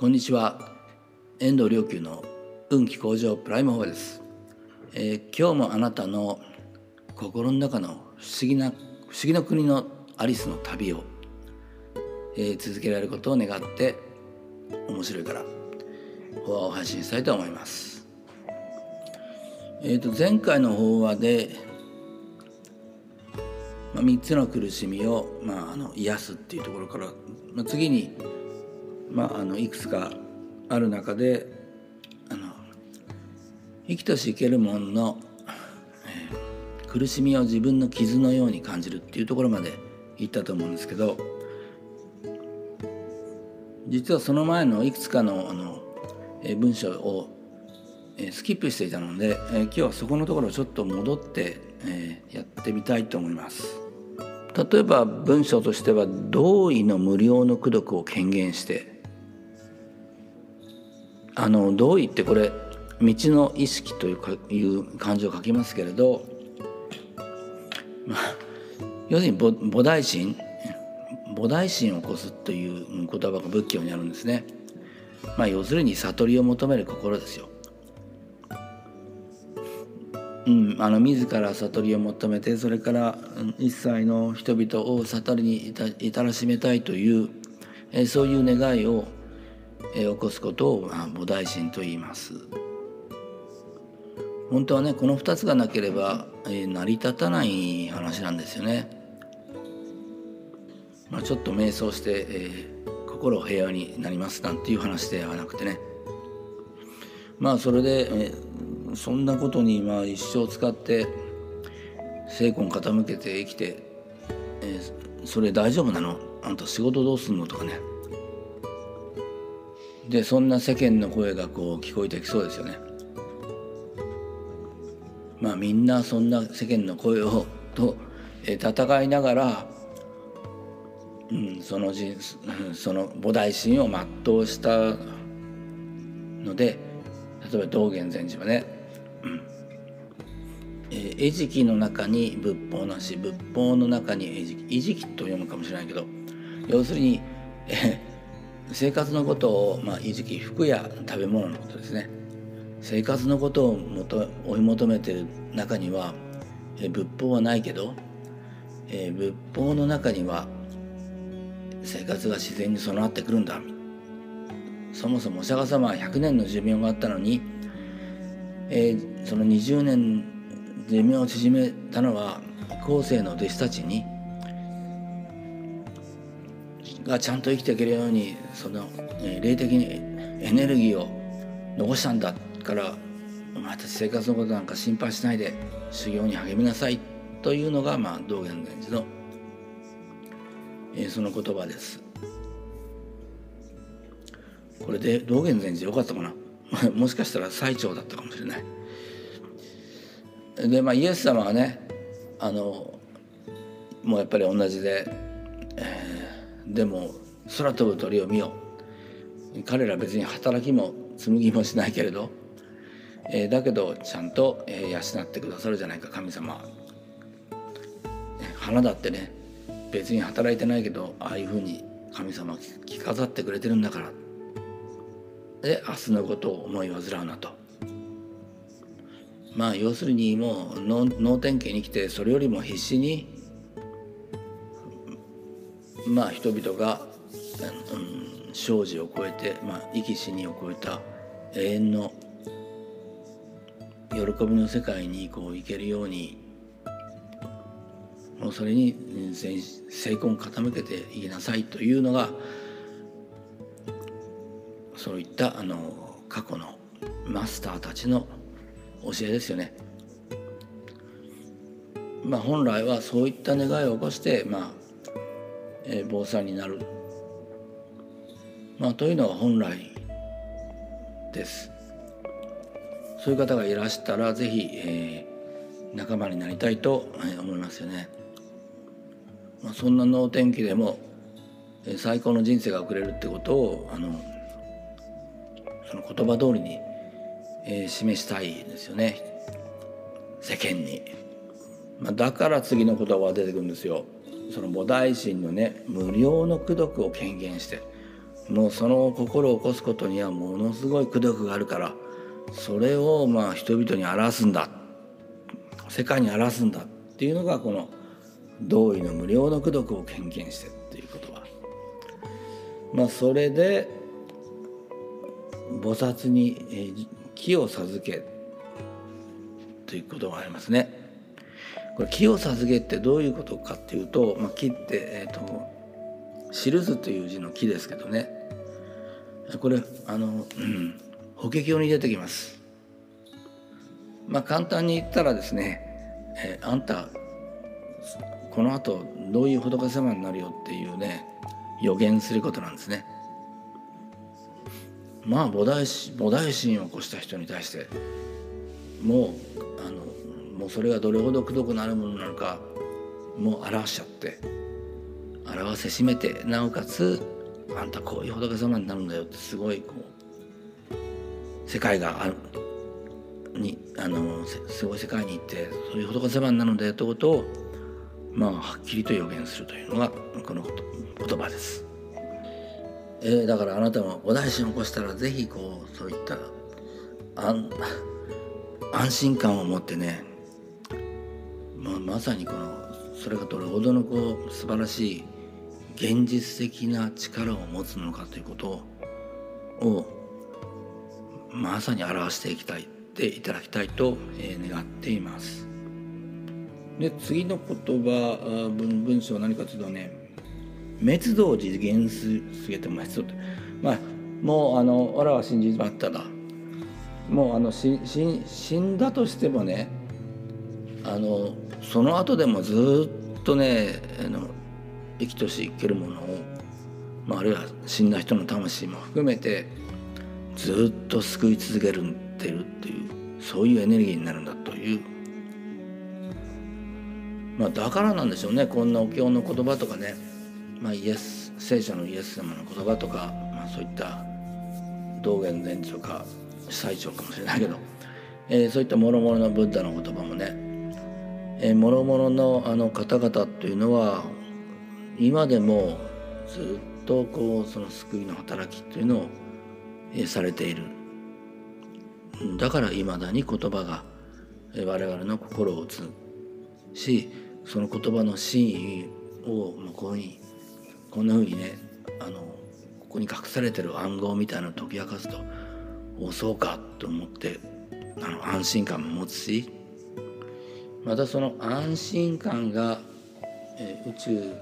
こんにちは。遠藤良久の運気向上プライムフォーです、えー、今日もあなたの心の中の不思議な不思議な国のアリスの旅を、えー、続けられることを願って面白いから法話を配信したいと思います。えーと、前回の法話で、まあ、3つの苦しみを、まあ、あの癒すっていうところから、まあ、次にまあ、あのいくつかある中であの生きとし生けるものの、えー、苦しみを自分の傷のように感じるっていうところまで言ったと思うんですけど実はその前のいくつかのあの、えー、文章を、えー、スキップしていたので、えー、今日はそこのところをちょっと戻って、えー、やってみたいと思います。例えば文章としては同意の無料の功徳を権限してあの同意ってこれ道の意識というかいう漢字を書きますけれど、まあ、要するに菩提心菩提心を起こすという言葉が仏教にあるんですね。まあ、要するに悟りを求める心ですよ。うん、あの自ら悟りを求めてそれから一切の人々を悟りに至らしめたいという、えそういう願いを起こすことを、まあ、菩提心と言います。本当はねこの2つがなければ、え成り立たない話なんですよね、まあ、ちょっと瞑想して、えー、心平和になりますなんていう話ではなくてね。まあそれで、えー、そんなことにまあ一生使って精魂傾けて生きて、えー、それ大丈夫なの？あんた仕事どうすんの？とかね。でそんな世間の声がこう聞こえてきそうですよね。まあみんなそんな世間の声をと戦いながら、うん、その人その菩提心を全うしたので例えば道元禅師はね、うんえー、餌食の中に仏法なし仏法の中に餌食餌食と読むかもしれないけど要するに、え生活のことを、まあ、いじき服や食べ物のことですね。生活のことをもと追い求めてる中には、え仏法はないけど、え仏法の中には生活が自然に備わってくるんだ。そもそもお釈迦様は100年の寿命があったのに、えー、その20年寿命を縮めたのは後世の弟子たちにがちゃんと生きていけるようにその、え霊的にエネルギーを残したんだからお前た生活のことなんか心配しないで修行に励みなさいというのが、まあ、道元禅師の、えー、その言葉です。これで道元禅師よかったかな？もしかしたら最長だったかもしれない。でまあイエス様はねあのもうやっぱり同じで、えーでも空飛ぶ鳥を見よ彼ら別に働きも紡ぎもしないけれど、えー、だけどちゃんと、えー、養ってくださるじゃないか。神様花だってね別に働いてないけどああいうふうに神様着飾ってくれてるんだから。で明日のことを思い煩うなと。まあ要するにもう能天気に来てそれよりも必死にまあ人々が、うん、生死を超えて、まあ、生き死にを超えた永遠の喜びの世界にこう行けるようにもうそれに精魂傾けていきなさいというのがそういったあの過去のマスターたちの教えですよね。まあ、本来はそういった願いを起こして、まあ、えー、坊さんになる、まあ、というのが本来です。そういう方がいらしたら是非、えー、仲間になりたいと思いますよね。まあ、そんな能天気でも、え、最高の人生が送れるってことをあのその言葉通りに、えー、示したいですよね世間に。まあ、だから次の言葉が出てくるんですよ。その菩提心のね無料の功徳を権限してもうその心を起こすことにはものすごい功徳があるからそれをまあ人々に表すんだ世界に表すんだっていうのがこの同意の無料の功徳を献金してっていう言葉まあそれで菩薩に木を授けということがありますね。これ木を授けってどういうことかっていうと、まあ、木って、えーと「記す」という字の木ですけどねこれあの、うん、法華経に出てきます。まあ簡単に言ったらですね、えー、あんたこのあとどういう仏様になるよっていうね予言することなんですね。まあ菩提菩提心を起こした人に対してもうあのもうそれがどれほどくどくなるものなのかもう表しちゃって表せしめてなおかつあんたこういう仏様になるんだよってすごいこう世界があるにあのすごい世界に行ってそういう仏様になるんだよってことをまあはっきりと予言するというのがこの言葉です。えー、だからあなたもお大心を起こしたら是非こうそういった安 安心感を持ってね、まあ、まさにこのそれがどれほどのこう素晴らしい現実的な力を持つのかということをまさに表していきたいっていただきたいと、願っています。で次の言葉文文章は何かというとね滅度を実現すげても滅度ってまあもうあの俺は信じまったらもうあのしし死んだとしてもねあのその後でもずっとねあの生きとし生けるものを、まあ、あるいは死んだ人の魂も含めてずっと救い続けるってるっていうそういうエネルギーになるんだという、まあ、だからなんでしょうねこんなお経の言葉とかね。まあ、イエス聖書のイエス様の言葉とか、まあ、そういった道元伝承か最長かもしれないけど、えー、そういった諸々のブッダの言葉もね、えー、諸々のあの方々というのは今でもずっとこうその救いの働きというのを、えー、されている。だからいまだに言葉が我々の心を打つしその言葉の真意を向こういうふうにこんなふうにねあのここに隠されてる暗号みたいなのを解き明かすとおそうかと思ってあの安心感も持つしまたその安心感が、えー、宇宙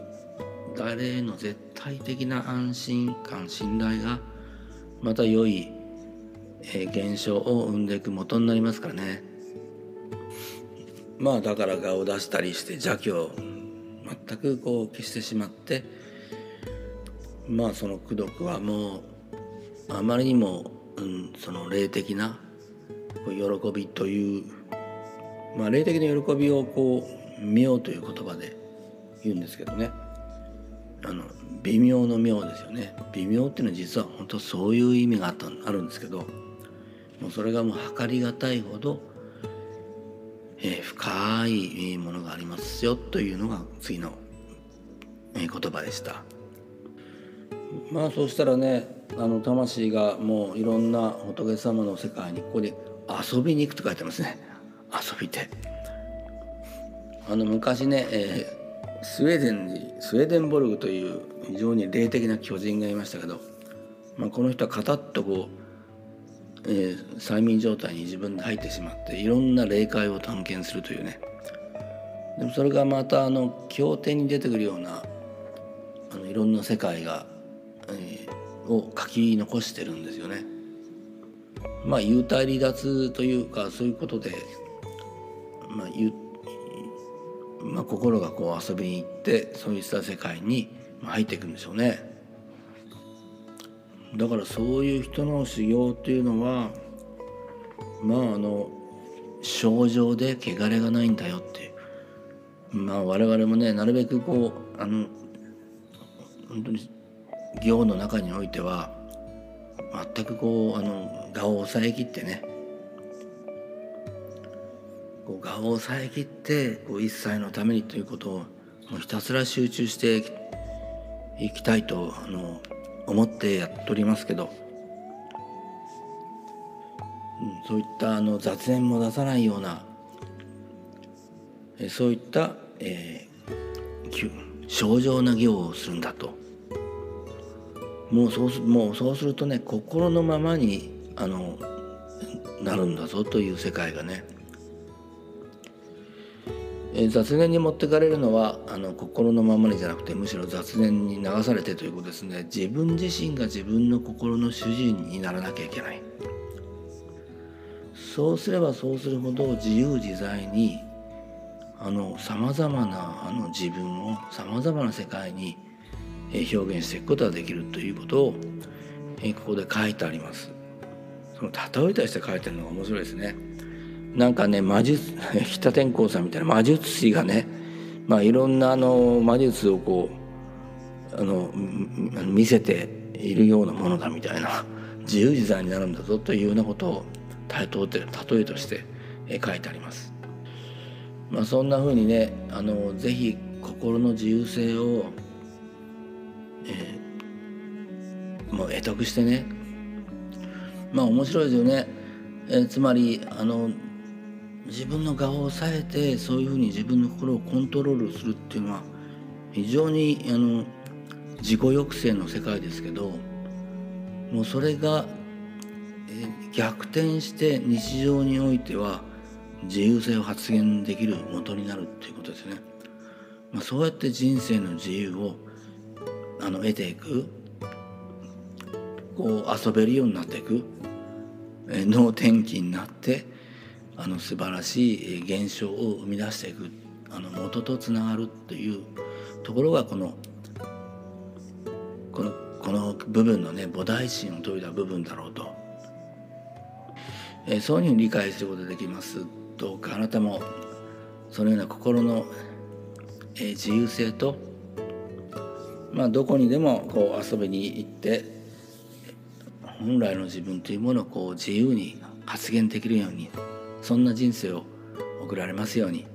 誰への絶対的な安心感信頼がまた良い、えー、現象を生んでいく元になりますからね。まあだから我を出したりして邪気を全くこう消してしまってまあその功徳はもうあまりにも、うん、その霊的な喜びという、まあ、霊的な喜びをこう妙という言葉で言うんですけどね。あの微妙の妙ですよね。微妙っていうのは実は本当そういう意味があったあるんですけどもうそれがもう測りがたいほど、えー、深いものがありますよというのが次の、え、言葉でした。まあそうしたらねあの魂がもういろんな仏様の世界にここに遊びに行くと書いてますね。遊びてあの昔ね、えー、スウェーデンにスウェーデンボルグという非常に霊的な巨人がいましたけど、まあ、この人はカタッとこう、えー、催眠状態に自分で入ってしまっていろんな霊界を探検するというねでもそれがまたあの経典に出てくるようなあのいろんな世界がを書き残してるんですよね。まあ幽体離脱というかそういうことで、まあゆまあ、心がこう遊びに行ってそういった世界に入っていくんでしょうね。だからそういう人の修行っていうのはまああの症状で汚れがないんだよってまあ我々もねなるべくこうあの本当に行の中においては全くこうあの我を抑えきってねこう我を抑えきってこう一切のためにということをもうひたすら集中していきたいとあの思ってやっておりますけど、うん、そういったあの雑念も出さないようなそういった、えー、正常な行をするんだと。もうそうすもうそうするとね心のままにあのなるんだぞという世界がね、えー、雑念に持ってかれるのはあの心のままにじゃなくてむしろ雑念に流されてということですね自分自身が自分の心の主人にならなきゃいけないそうすればそうするほど自由自在にあのさまざまなあの自分をさまざまな世界に表現していくことができるということをここで書いてあります。その例えたりして書いてるのが面白いですね。なんかね魔術 北天功さんみたいな魔術師がね、まあ、いろんなあの魔術をこうあの見せているようなものだみたいな自由自在になるんだぞというようなことを例えとして書いてあります。まあ、そんな風にねあのぜひ心の自由性を、えー、もう得得してねまあ面白いですよね、えー、つまりあの自分の顔を抑えてそういうふうに自分の心をコントロールするっていうのは非常にあの自己抑制の世界ですけどもうそれが、えー、逆転して日常においては自由性を発現できる元になるっていうことですね。まあ、そうやって人生の自由をあの得ていくこう遊べるようになっていく脳天気になってあの素晴らしい現象を生み出していくあの元とつながるっていうところがこのこのこの部分のね菩提心を説いた部分だろうと、えそういうふうに理解することができます。どうかあなたもそのような心の、えー、自由性と、まあ、どこにでもこう遊びに行って本来の自分というものをこう自由に発言できるようにそんな人生を送られますように。